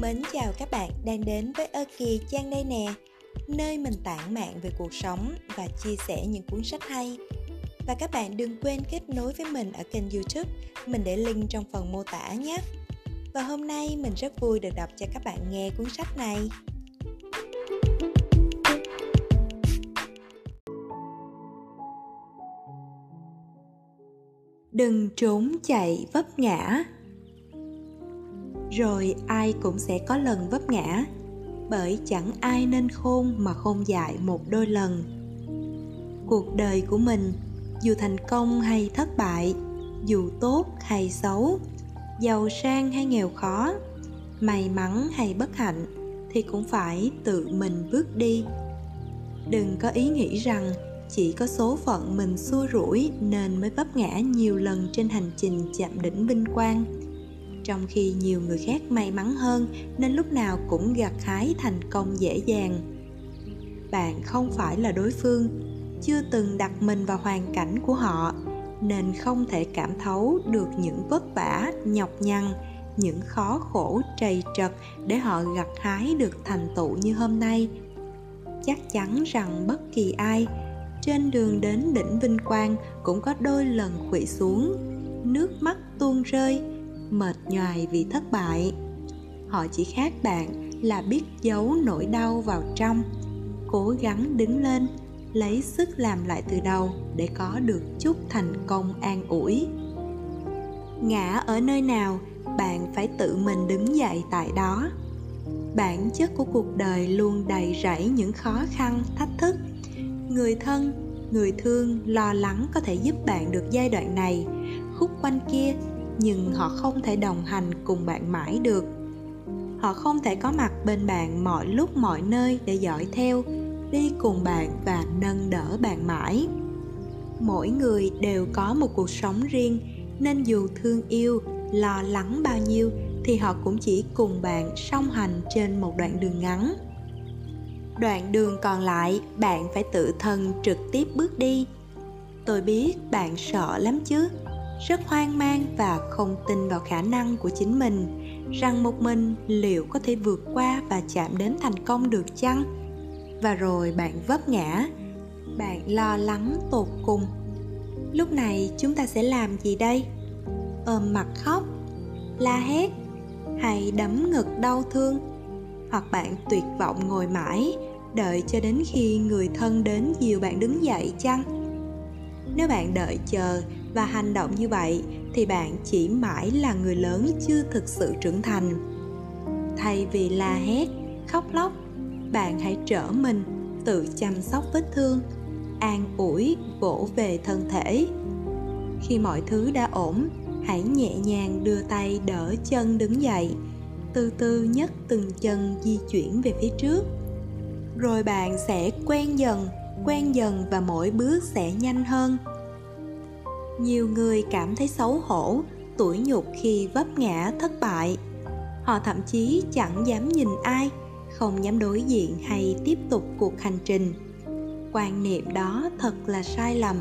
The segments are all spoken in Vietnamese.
Mến chào các bạn đang đến với Ơ Kỳ Trang đây nè, Nơi mình tản mạn về cuộc sống và chia sẻ những cuốn sách hay. Và các bạn đừng quên kết nối với mình ở kênh youtube, Mình để link trong phần mô tả nhé. Và hôm nay mình rất vui được đọc cho các bạn nghe cuốn sách này. Đừng trốn chạy vấp ngã rồi ai cũng sẽ có lần vấp ngã. Bởi chẳng ai nên khôn mà khôn dại một đôi lần. Cuộc đời của mình, dù thành công hay thất bại, dù tốt hay xấu, giàu sang hay nghèo khó, may mắn hay bất hạnh thì cũng phải tự mình bước đi. Đừng có ý nghĩ rằng chỉ có số phận mình xua rủi nên mới vấp ngã nhiều lần trên hành trình chạm đỉnh vinh quang trong khi nhiều người khác may mắn hơn, nên lúc nào cũng gặt hái thành công dễ dàng. Bạn không phải là đối phương, chưa từng đặt mình vào hoàn cảnh của họ, nên không thể cảm thấu được những vất vả, nhọc nhằn, những khó khổ trầy trật để họ gặt hái được thành tựu như hôm nay. Chắc chắn rằng bất kỳ ai trên đường đến đỉnh vinh quang cũng có đôi lần khuỵu xuống, nước mắt tuôn rơi mệt nhoài vì thất bại. Họ chỉ khác bạn là biết giấu nỗi đau vào trong, cố gắng đứng lên, lấy sức làm lại từ đầu để có được chút thành công an ủi. Ngã ở nơi nào, bạn phải tự mình đứng dậy tại đó. Bản chất của cuộc đời luôn đầy rẫy những khó khăn, thách thức. Người thân, người thương lo lắng có thể giúp bạn được giai đoạn này, khúc quanh kia nhưng họ không thể đồng hành cùng bạn mãi được. Họ không thể có mặt bên bạn mọi lúc mọi nơi để dõi theo, đi cùng bạn và nâng đỡ bạn mãi. Mỗi người đều có một cuộc sống riêng, nên dù thương yêu, lo lắng bao nhiêu thì họ cũng chỉ cùng bạn song hành trên một đoạn đường ngắn. Đoạn đường còn lại, bạn phải tự thân trực tiếp bước đi. Tôi biết bạn sợ lắm chứ rất hoang mang và không tin vào khả năng của chính mình, rằng một mình liệu có thể vượt qua và chạm đến thành công được chăng? Và rồi bạn vấp ngã, bạn lo lắng tột cùng. Lúc này chúng ta sẽ làm gì đây? Ôm mặt khóc, la hét, hay đấm ngực đau thương? Hoặc bạn tuyệt vọng ngồi mãi, đợi cho đến khi người thân đến dìu bạn đứng dậy chăng? Nếu bạn đợi chờ và hành động như vậy thì bạn chỉ mãi là người lớn chưa thực sự trưởng thành. Thay vì la hét, khóc lóc, bạn hãy trở mình, tự chăm sóc vết thương, an ủi, vỗ về thân thể. Khi mọi thứ đã ổn, hãy nhẹ nhàng đưa tay đỡ chân đứng dậy, từ từ nhấc từng chân di chuyển về phía trước. Rồi bạn sẽ quen dần quen dần và mỗi bước sẽ nhanh hơn nhiều người cảm thấy xấu hổ, tủi nhục khi vấp ngã, thất bại. Họ thậm chí chẳng dám nhìn ai, không dám đối diện hay tiếp tục cuộc hành trình. Quan niệm đó thật là sai lầm.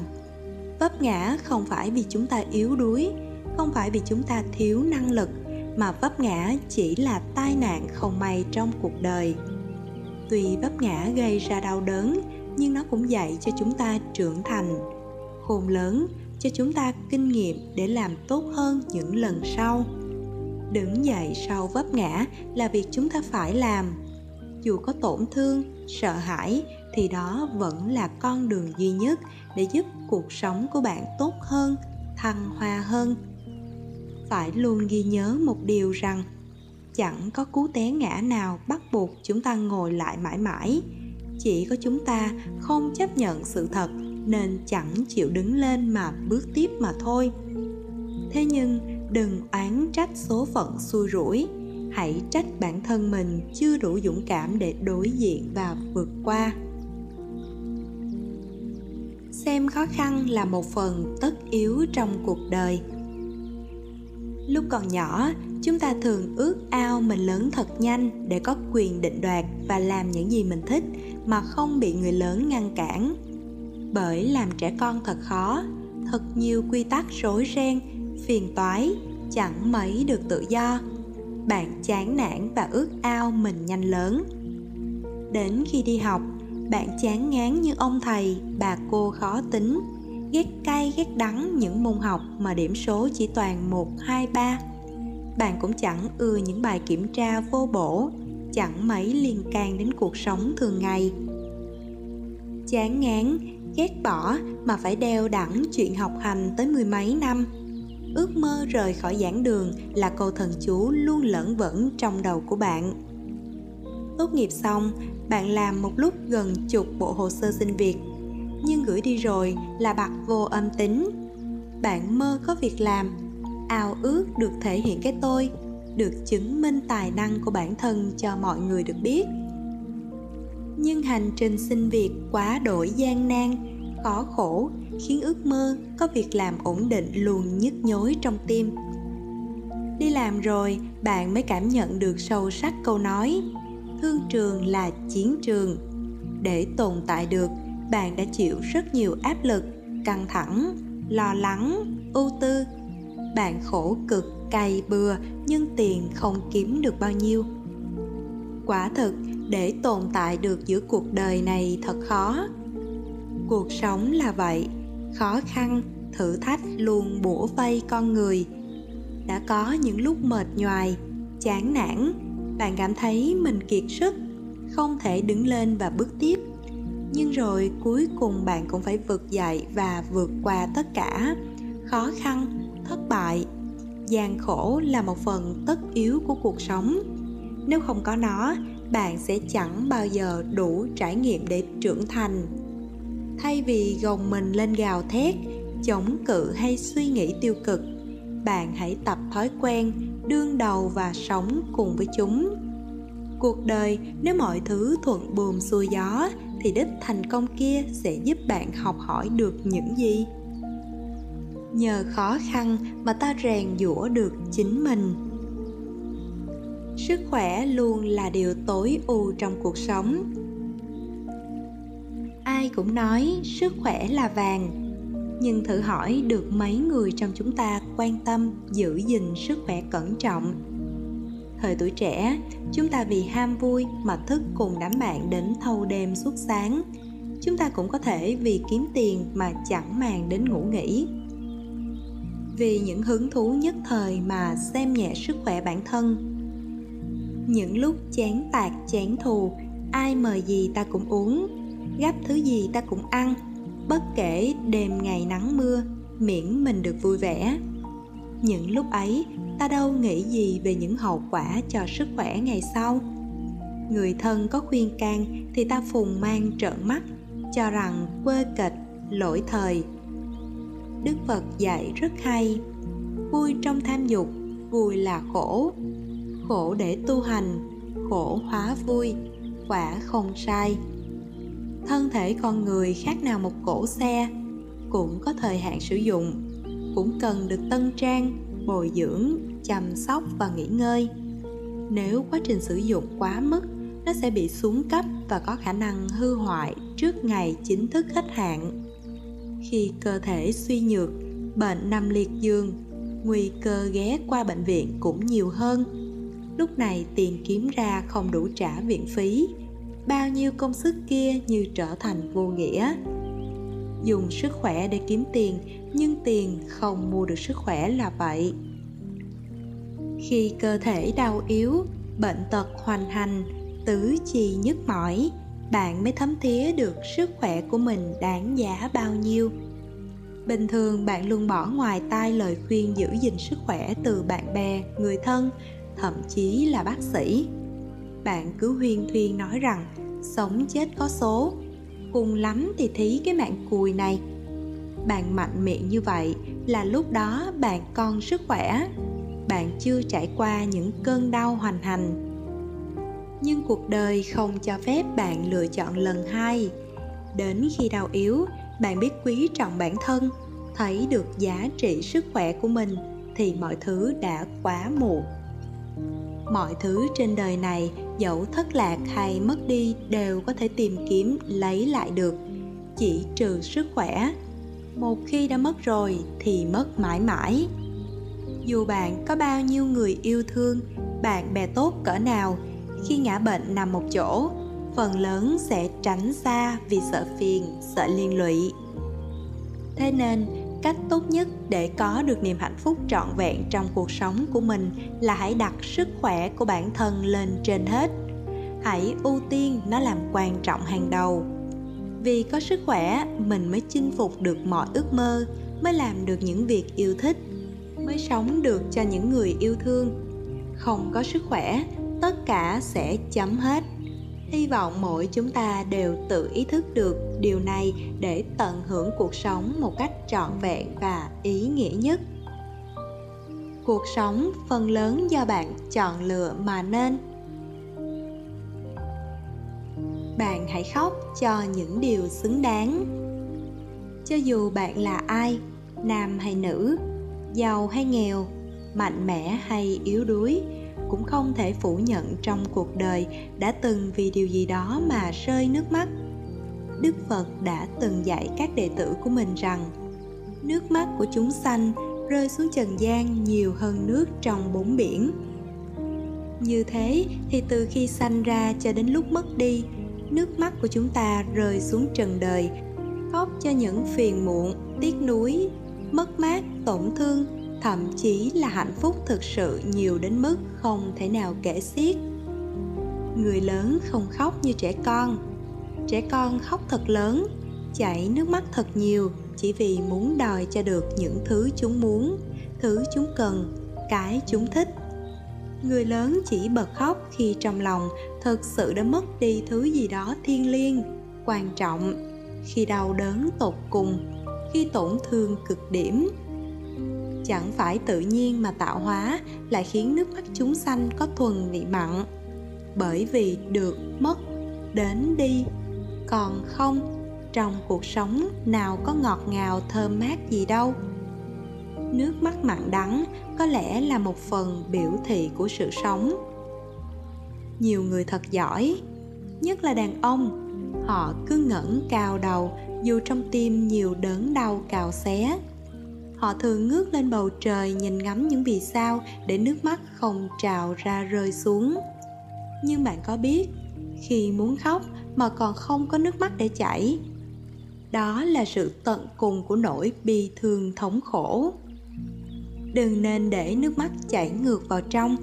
Vấp ngã không phải vì chúng ta yếu đuối, không phải vì chúng ta thiếu năng lực, mà vấp ngã chỉ là tai nạn không may trong cuộc đời. Tuy vấp ngã gây ra đau đớn, nhưng nó cũng dạy cho chúng ta trưởng thành. Khôn lớn cho chúng ta kinh nghiệm để làm tốt hơn những lần sau. Đứng dậy sau vấp ngã là việc chúng ta phải làm. Dù có tổn thương, sợ hãi thì đó vẫn là con đường duy nhất để giúp cuộc sống của bạn tốt hơn, thăng hoa hơn. Phải luôn ghi nhớ một điều rằng, chẳng có cú té ngã nào bắt buộc chúng ta ngồi lại mãi mãi. Chỉ có chúng ta không chấp nhận sự thật nên chẳng chịu đứng lên mà bước tiếp mà thôi. Thế nhưng, đừng oán trách số phận xui rủi. Hãy trách bản thân mình chưa đủ dũng cảm để đối diện và vượt qua. Xem khó khăn là một phần tất yếu trong cuộc đời. Lúc còn nhỏ, chúng ta thường ước ao mình lớn thật nhanh để có quyền định đoạt và làm những gì mình thích mà không bị người lớn ngăn cản bởi làm trẻ con thật khó thật nhiều quy tắc rối ren phiền toái chẳng mấy được tự do bạn chán nản và ước ao mình nhanh lớn đến khi đi học bạn chán ngán như ông thầy bà cô khó tính ghét cay ghét đắng những môn học mà điểm số chỉ toàn 1, 2, 3. Bạn cũng chẳng ưa những bài kiểm tra vô bổ, chẳng mấy liên can đến cuộc sống thường ngày. Chán ngán, ghét bỏ mà phải đeo đẳng chuyện học hành tới mười mấy năm. Ước mơ rời khỏi giảng đường là câu thần chú luôn lẫn vẫn trong đầu của bạn. Tốt nghiệp xong, bạn làm một lúc gần chục bộ hồ sơ xin việc nhưng gửi đi rồi là bạc vô âm tính bạn mơ có việc làm ao ước được thể hiện cái tôi được chứng minh tài năng của bản thân cho mọi người được biết nhưng hành trình xin việc quá đổi gian nan, khó khổ, khiến ước mơ có việc làm ổn định luôn nhức nhối trong tim. Đi làm rồi, bạn mới cảm nhận được sâu sắc câu nói, thương trường là chiến trường. Để tồn tại được, bạn đã chịu rất nhiều áp lực, căng thẳng, lo lắng, ưu tư. Bạn khổ cực, cày bừa, nhưng tiền không kiếm được bao nhiêu. Quả thực để tồn tại được giữa cuộc đời này thật khó. Cuộc sống là vậy, khó khăn, thử thách luôn bủa vây con người. Đã có những lúc mệt nhoài, chán nản, bạn cảm thấy mình kiệt sức, không thể đứng lên và bước tiếp. Nhưng rồi cuối cùng bạn cũng phải vực dậy và vượt qua tất cả. Khó khăn, thất bại, gian khổ là một phần tất yếu của cuộc sống. Nếu không có nó bạn sẽ chẳng bao giờ đủ trải nghiệm để trưởng thành. Thay vì gồng mình lên gào thét, chống cự hay suy nghĩ tiêu cực, bạn hãy tập thói quen đương đầu và sống cùng với chúng. Cuộc đời, nếu mọi thứ thuận buồm xuôi gió, thì đích thành công kia sẽ giúp bạn học hỏi được những gì? Nhờ khó khăn mà ta rèn giũa được chính mình sức khỏe luôn là điều tối ưu trong cuộc sống. Ai cũng nói sức khỏe là vàng, nhưng thử hỏi được mấy người trong chúng ta quan tâm giữ gìn sức khỏe cẩn trọng? Thời tuổi trẻ, chúng ta vì ham vui mà thức cùng đám bạn đến thâu đêm suốt sáng. Chúng ta cũng có thể vì kiếm tiền mà chẳng màng đến ngủ nghỉ. Vì những hứng thú nhất thời mà xem nhẹ sức khỏe bản thân những lúc chán tạc chán thù, ai mời gì ta cũng uống gấp thứ gì ta cũng ăn, bất kể đêm ngày nắng mưa, miễn mình được vui vẻ. Những lúc ấy, ta đâu nghĩ gì về những hậu quả cho sức khỏe ngày sau? Người thân có khuyên can thì ta phùng mang trợn mắt, cho rằng quê kịch, lỗi thời. Đức phật dạy rất hay, vui trong tham dục, vui là khổ khổ để tu hành, khổ hóa vui, quả không sai. Thân thể con người khác nào một cỗ xe cũng có thời hạn sử dụng, cũng cần được tân trang, bồi dưỡng, chăm sóc và nghỉ ngơi. Nếu quá trình sử dụng quá mức, nó sẽ bị xuống cấp và có khả năng hư hoại trước ngày chính thức hết hạn. Khi cơ thể suy nhược, bệnh nằm liệt giường, nguy cơ ghé qua bệnh viện cũng nhiều hơn lúc này tiền kiếm ra không đủ trả viện phí. Bao nhiêu công sức kia như trở thành vô nghĩa. Dùng sức khỏe để kiếm tiền, nhưng tiền không mua được sức khỏe là vậy. Khi cơ thể đau yếu, bệnh tật hoành hành, tứ chi nhức mỏi, bạn mới thấm thía được sức khỏe của mình đáng giá bao nhiêu. Bình thường bạn luôn bỏ ngoài tai lời khuyên giữ gìn sức khỏe từ bạn bè, người thân thậm chí là bác sĩ. Bạn cứ huyên thuyên nói rằng sống chết có số. Cùng lắm thì thí cái mạng cùi này. Bạn mạnh miệng như vậy là lúc đó bạn còn sức khỏe. Bạn chưa trải qua những cơn đau hoành hành. Nhưng cuộc đời không cho phép bạn lựa chọn lần hai. Đến khi đau yếu, bạn biết quý trọng bản thân, thấy được giá trị sức khỏe của mình thì mọi thứ đã quá muộn mọi thứ trên đời này, dẫu thất lạc hay mất đi, đều có thể tìm kiếm, lấy lại được. Chỉ trừ sức khỏe. Một khi đã mất rồi, thì mất mãi mãi. Dù bạn có bao nhiêu người yêu thương, bạn bè tốt cỡ nào, khi ngã bệnh nằm một chỗ, phần lớn sẽ tránh xa vì sợ phiền, sợ liên lụy. Thế nên cách tốt nhất để có được niềm hạnh phúc trọn vẹn trong cuộc sống của mình là hãy đặt sức khỏe của bản thân lên trên hết. Hãy ưu tiên nó làm quan trọng hàng đầu. Vì có sức khỏe, mình mới chinh phục được mọi ước mơ, mới làm được những việc yêu thích, mới sống được cho những người yêu thương. Không có sức khỏe, tất cả sẽ chấm hết hy vọng mỗi chúng ta đều tự ý thức được điều này để tận hưởng cuộc sống một cách trọn vẹn và ý nghĩa nhất. Cuộc sống phần lớn do bạn chọn lựa mà nên. Bạn hãy khóc cho những điều xứng đáng. Cho dù bạn là ai, nam hay nữ, giàu hay nghèo, mạnh mẽ hay yếu đuối cũng không thể phủ nhận trong cuộc đời đã từng vì điều gì đó mà rơi nước mắt. Đức phật đã từng dạy các đệ tử của mình rằng, nước mắt của chúng sanh rơi xuống trần gian nhiều hơn nước trong bốn biển. Như thế thì từ khi sanh ra cho đến lúc mất đi, nước mắt của chúng ta rơi xuống trần đời, khóc cho những phiền muộn, tiếc nuối, mất mát, tổn thương thậm chí là hạnh phúc thực sự nhiều đến mức không thể nào kể xiết. Người lớn không khóc như trẻ con. Trẻ con khóc thật lớn, chảy nước mắt thật nhiều chỉ vì muốn đòi cho được những thứ chúng muốn, thứ chúng cần, cái chúng thích. Người lớn chỉ bật khóc khi trong lòng thực sự đã mất đi thứ gì đó thiêng liêng, quan trọng, khi đau đớn tột cùng, khi tổn thương cực điểm chẳng phải tự nhiên mà tạo hóa, lại khiến nước mắt chúng sanh có thuần vị mặn. Bởi vì được mất, đến đi, còn không, trong cuộc sống nào có ngọt ngào, thơm mát gì đâu. Nước mắt mặn đắng có lẽ là một phần biểu thị của sự sống. Nhiều người thật giỏi, nhất là đàn ông, họ cứ ngẩng cao đầu, dù trong tim nhiều đớn đau cào xé họ thường ngước lên bầu trời nhìn ngắm những vì sao để nước mắt không trào ra rơi xuống. Nhưng bạn có biết, khi muốn khóc mà còn không có nước mắt để chảy, đó là sự tận cùng của nỗi bi thương thống khổ. Đừng nên để nước mắt chảy ngược vào trong.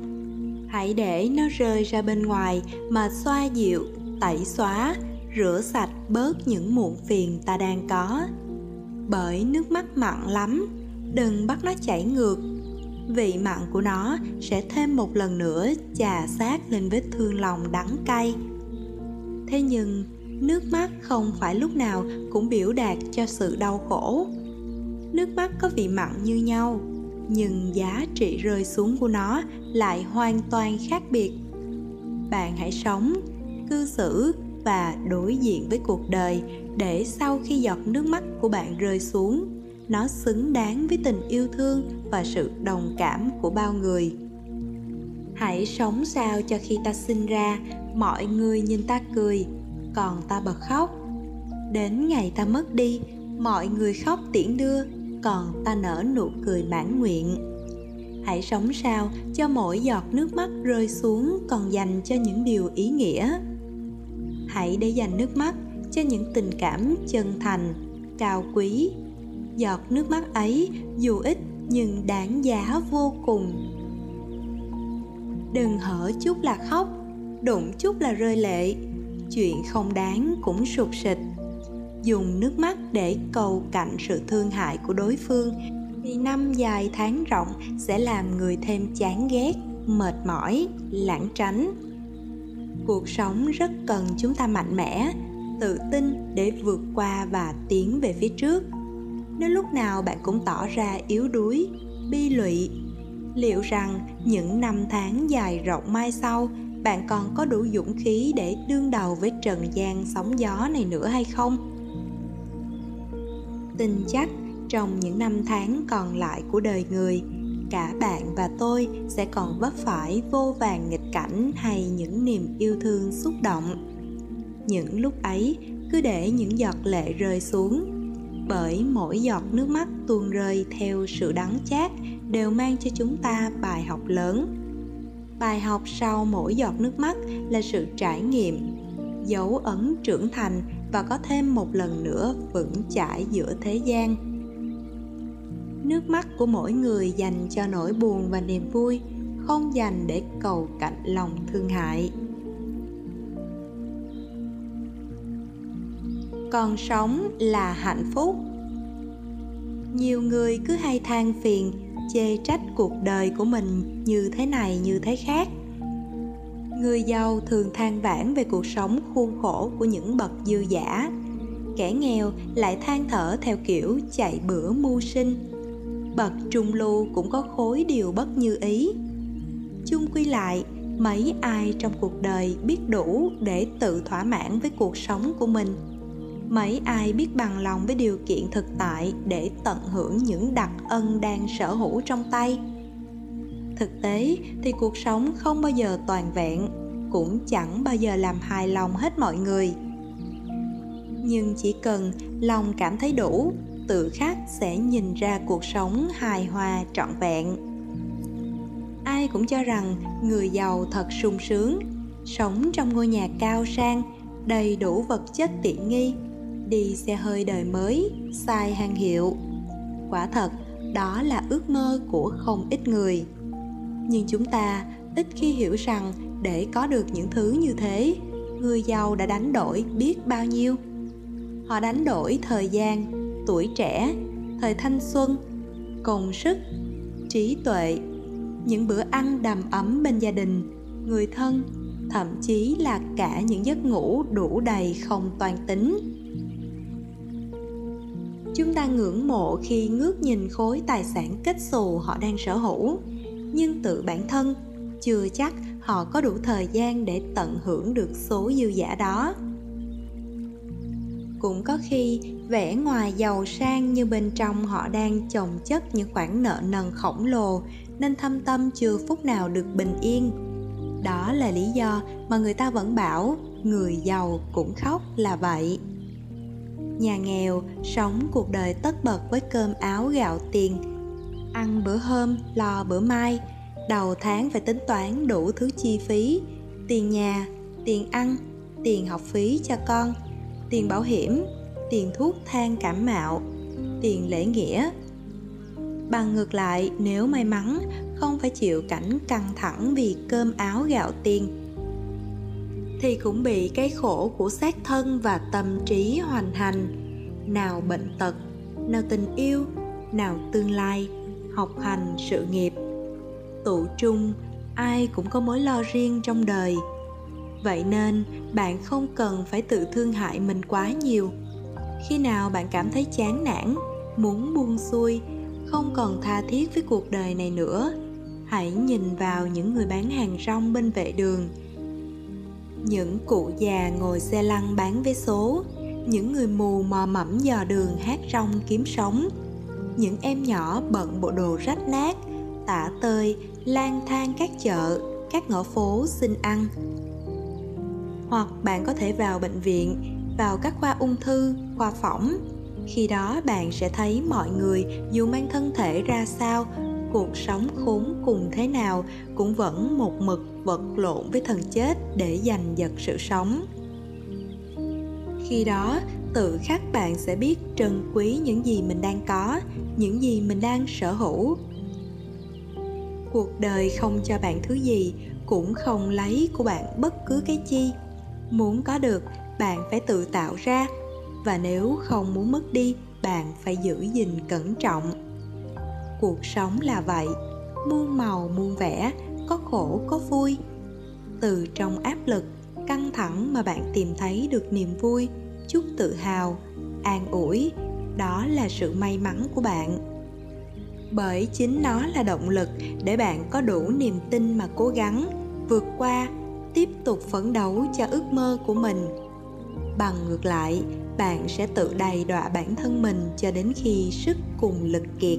Hãy để nó rơi ra bên ngoài mà xoa dịu, tẩy xóa, rửa sạch bớt những muộn phiền ta đang có. Bởi nước mắt mặn lắm đừng bắt nó chảy ngược. Vị mặn của nó sẽ thêm một lần nữa chà sát lên vết thương lòng đắng cay. Thế nhưng, nước mắt không phải lúc nào cũng biểu đạt cho sự đau khổ. Nước mắt có vị mặn như nhau, nhưng giá trị rơi xuống của nó lại hoàn toàn khác biệt. Bạn hãy sống, cư xử và đối diện với cuộc đời để sau khi giọt nước mắt của bạn rơi xuống nó xứng đáng với tình yêu thương và sự đồng cảm của bao người. Hãy sống sao cho khi ta sinh ra, mọi người nhìn ta cười, còn ta bật khóc. Đến ngày ta mất đi, mọi người khóc tiễn đưa, còn ta nở nụ cười mãn nguyện. Hãy sống sao cho mỗi giọt nước mắt rơi xuống còn dành cho những điều ý nghĩa. Hãy để dành nước mắt cho những tình cảm chân thành, cao quý giọt nước mắt ấy, dù ít nhưng đáng giá vô cùng. Đừng hở chút là khóc, đụng chút là rơi lệ. Chuyện không đáng cũng sụt sịt. Dùng nước mắt để cầu cạnh sự thương hại của đối phương, vì năm dài tháng rộng sẽ làm người thêm chán ghét, mệt mỏi, lãng tránh. Cuộc sống rất cần chúng ta mạnh mẽ, tự tin để vượt qua và tiến về phía trước nếu lúc nào bạn cũng tỏ ra yếu đuối, bi lụy. Liệu rằng những năm tháng dài rộng mai sau, bạn còn có đủ dũng khí để đương đầu với trần gian sóng gió này nữa hay không? Tin chắc trong những năm tháng còn lại của đời người, cả bạn và tôi sẽ còn vấp phải vô vàng nghịch cảnh hay những niềm yêu thương xúc động. Những lúc ấy, cứ để những giọt lệ rơi xuống bởi mỗi giọt nước mắt tuôn rơi theo sự đắng chát đều mang cho chúng ta bài học lớn. Bài học sau mỗi giọt nước mắt là sự trải nghiệm, dấu ấn trưởng thành và có thêm một lần nữa vững chãi giữa thế gian. Nước mắt của mỗi người dành cho nỗi buồn và niềm vui không dành để cầu cạnh lòng thương hại. Còn sống là hạnh phúc. Nhiều người cứ hay than phiền, chê trách cuộc đời của mình như thế này, như thế khác. Người giàu thường than vãn về cuộc sống khuôn khổ của những bậc dư giả. Kẻ nghèo lại than thở theo kiểu chạy bữa mưu sinh. Bậc trung lưu cũng có khối điều bất như ý. Chung quy lại, mấy ai trong cuộc đời biết đủ để tự thỏa mãn với cuộc sống của mình? Mấy ai biết bằng lòng với điều kiện thực tại để tận hưởng những đặc ân đang sở hữu trong tay? Thực tế thì cuộc sống không bao giờ toàn vẹn, cũng chẳng bao giờ làm hài lòng hết mọi người. Nhưng chỉ cần lòng cảm thấy đủ, tự khắc sẽ nhìn ra cuộc sống hài hòa trọn vẹn. Ai cũng cho rằng người giàu thật sung sướng, sống trong ngôi nhà cao sang, đầy đủ vật chất tiện nghi đi xe hơi đời mới sai hàng hiệu. Quả thật, đó là ước mơ của không ít người. Nhưng chúng ta ít khi hiểu rằng để có được những thứ như thế, người giàu đã đánh đổi biết bao nhiêu. Họ đánh đổi thời gian, tuổi trẻ, thời thanh xuân, công sức, trí tuệ, những bữa ăn đầm ấm bên gia đình, người thân, thậm chí là cả những giấc ngủ đủ đầy không toàn tính chúng ta ngưỡng mộ khi ngước nhìn khối tài sản kết xù họ đang sở hữu. Nhưng tự bản thân, chưa chắc họ có đủ thời gian để tận hưởng được số dư giả đó. Cũng có khi, vẻ ngoài giàu sang như bên trong họ đang chồng chất những khoản nợ nần khổng lồ, nên thâm tâm chưa phút nào được bình yên. Đó là lý do mà người ta vẫn bảo, người giàu cũng khóc là vậy nhà nghèo sống cuộc đời tất bật với cơm áo gạo tiền, ăn bữa hôm, lo bữa mai. Đầu tháng phải tính toán đủ thứ chi phí tiền nhà, tiền ăn, tiền học phí cho con, tiền bảo hiểm, tiền thuốc thang cảm mạo, tiền lễ nghĩa. Bằng ngược lại, nếu may mắn, không phải chịu cảnh căng thẳng vì cơm áo gạo tiền thì cũng bị cái khổ của xác thân và tâm trí hoành hành. Nào bệnh tật, nào tình yêu, nào tương lai, học hành sự nghiệp. Tụ chung, ai cũng có mối lo riêng trong đời. Vậy nên, bạn không cần phải tự thương hại mình quá nhiều. Khi nào bạn cảm thấy chán nản, muốn buông xuôi, không còn tha thiết với cuộc đời này nữa, hãy nhìn vào những người bán hàng rong bên vệ đường những cụ già ngồi xe lăn bán vé số. Những người mù mò mẫm dò đường hát rong kiếm sống. Những em nhỏ bận bộ đồ rách nát, tả tơi, lang thang các chợ, các ngõ phố xin ăn. Hoặc bạn có thể vào bệnh viện, vào các khoa ung thư, khoa phỏng. Khi đó bạn sẽ thấy mọi người dù mang thân thể ra sao cuộc sống khốn cùng thế nào cũng vẫn một mực vật lộn với thần chết để giành giật sự sống. Khi đó, tự khắc bạn sẽ biết trân quý những gì mình đang có, những gì mình đang sở hữu. Cuộc đời không cho bạn thứ gì, cũng không lấy của bạn bất cứ cái chi. Muốn có được, bạn phải tự tạo ra. Và nếu không muốn mất đi, bạn phải giữ gìn cẩn trọng cuộc sống là vậy. Muôn màu, muôn vẻ, có khổ, có vui. Từ trong áp lực, căng thẳng mà bạn tìm thấy được niềm vui, chút tự hào, an ủi, đó là sự may mắn của bạn. Bởi chính nó là động lực để bạn có đủ niềm tin mà cố gắng vượt qua, tiếp tục phấn đấu cho ước mơ của mình. Bằng ngược lại, bạn sẽ tự đầy đọa bản thân mình cho đến khi sức cùng lực kiệt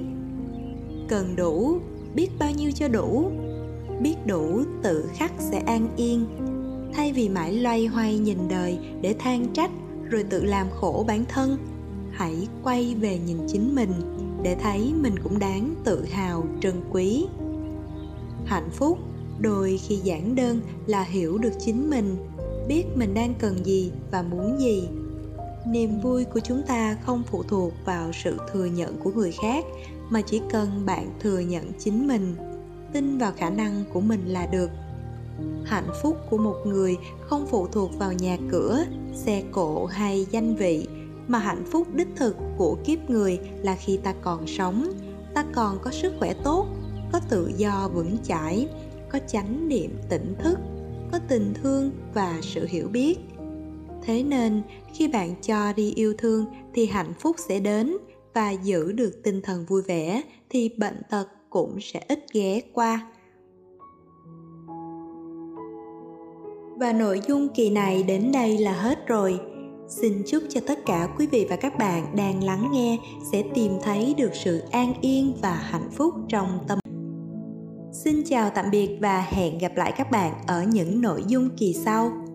cần đủ, biết bao nhiêu cho đủ. Biết đủ, tự khắc sẽ an yên. Thay vì mãi loay hoay nhìn đời để than trách rồi tự làm khổ bản thân, hãy quay về nhìn chính mình để thấy mình cũng đáng tự hào, trân quý. Hạnh phúc đôi khi giản đơn là hiểu được chính mình, biết mình đang cần gì và muốn gì. Niềm vui của chúng ta không phụ thuộc vào sự thừa nhận của người khác mà chỉ cần bạn thừa nhận chính mình, tin vào khả năng của mình là được. Hạnh phúc của một người không phụ thuộc vào nhà cửa, xe cộ hay danh vị, mà hạnh phúc đích thực của kiếp người là khi ta còn sống, ta còn có sức khỏe tốt, có tự do vững chãi, có chánh niệm tỉnh thức, có tình thương và sự hiểu biết. Thế nên, khi bạn cho đi yêu thương thì hạnh phúc sẽ đến và giữ được tinh thần vui vẻ thì bệnh tật cũng sẽ ít ghé qua. Và nội dung kỳ này đến đây là hết rồi. Xin chúc cho tất cả quý vị và các bạn đang lắng nghe sẽ tìm thấy được sự an yên và hạnh phúc trong tâm. Xin chào tạm biệt và hẹn gặp lại các bạn ở những nội dung kỳ sau.